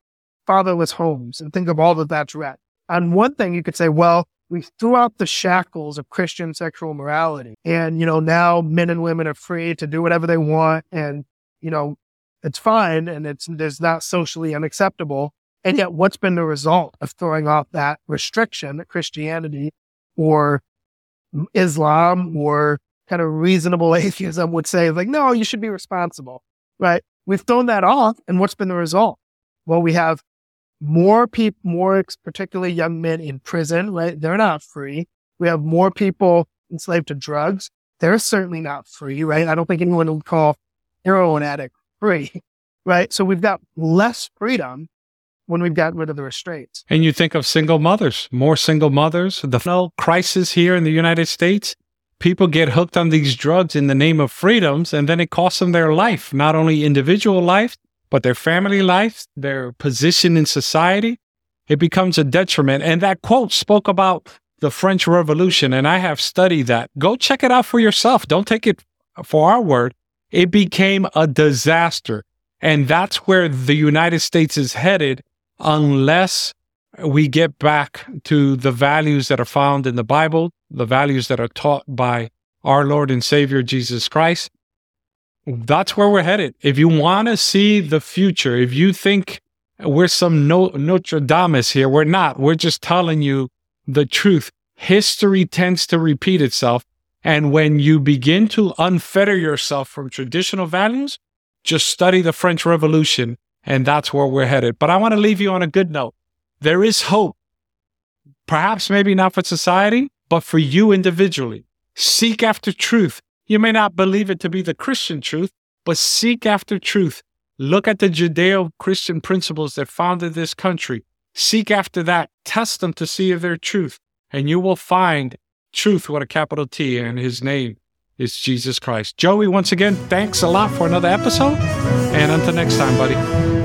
S2: fatherless homes and think of all that that's read. On one thing, you could say, well, we threw out the shackles of Christian sexual morality. And, you know, now men and women are free to do whatever they want. And, you know, it's fine and it's, there's not socially unacceptable. And yet what's been the result of throwing off that restriction that Christianity or Islam or kind of reasonable atheism would say, like, no, you should be responsible, right? We've thrown that off. And what's been the result? Well, we have more people, more particularly young men in prison, right? They're not free. We have more people enslaved to drugs. They're certainly not free, right? I don't think anyone would call heroin addict free, right? So we've got less freedom when we've gotten rid of the restraints.
S1: And you think of single mothers, more single mothers, the no crisis here in the United States. People get hooked on these drugs in the name of freedoms, and then it costs them their life, not only individual life, but their family life, their position in society, it becomes a detriment. And that quote spoke about the French Revolution, and I have studied that. Go check it out for yourself. Don't take it for our word. It became a disaster. And that's where the United States is headed unless we get back to the values that are found in the Bible, the values that are taught by our Lord and Savior Jesus Christ, that's where we're headed. If you want to see the future, if you think we're some no- Notre Dame here, we're not. We're just telling you the truth. History tends to repeat itself. And when you begin to unfetter yourself from traditional values, just study the French Revolution, and that's where we're headed. But I want to leave you on a good note. There is hope. Perhaps maybe not for society, but for you individually. Seek after truth. You may not believe it to be the Christian truth, but seek after truth. Look at the Judeo Christian principles that founded this country. Seek after that, test them to see if they're truth, and you will find truth with a capital T, and his name is Jesus Christ. Joey, once again, thanks a lot for another episode, and until next time, buddy.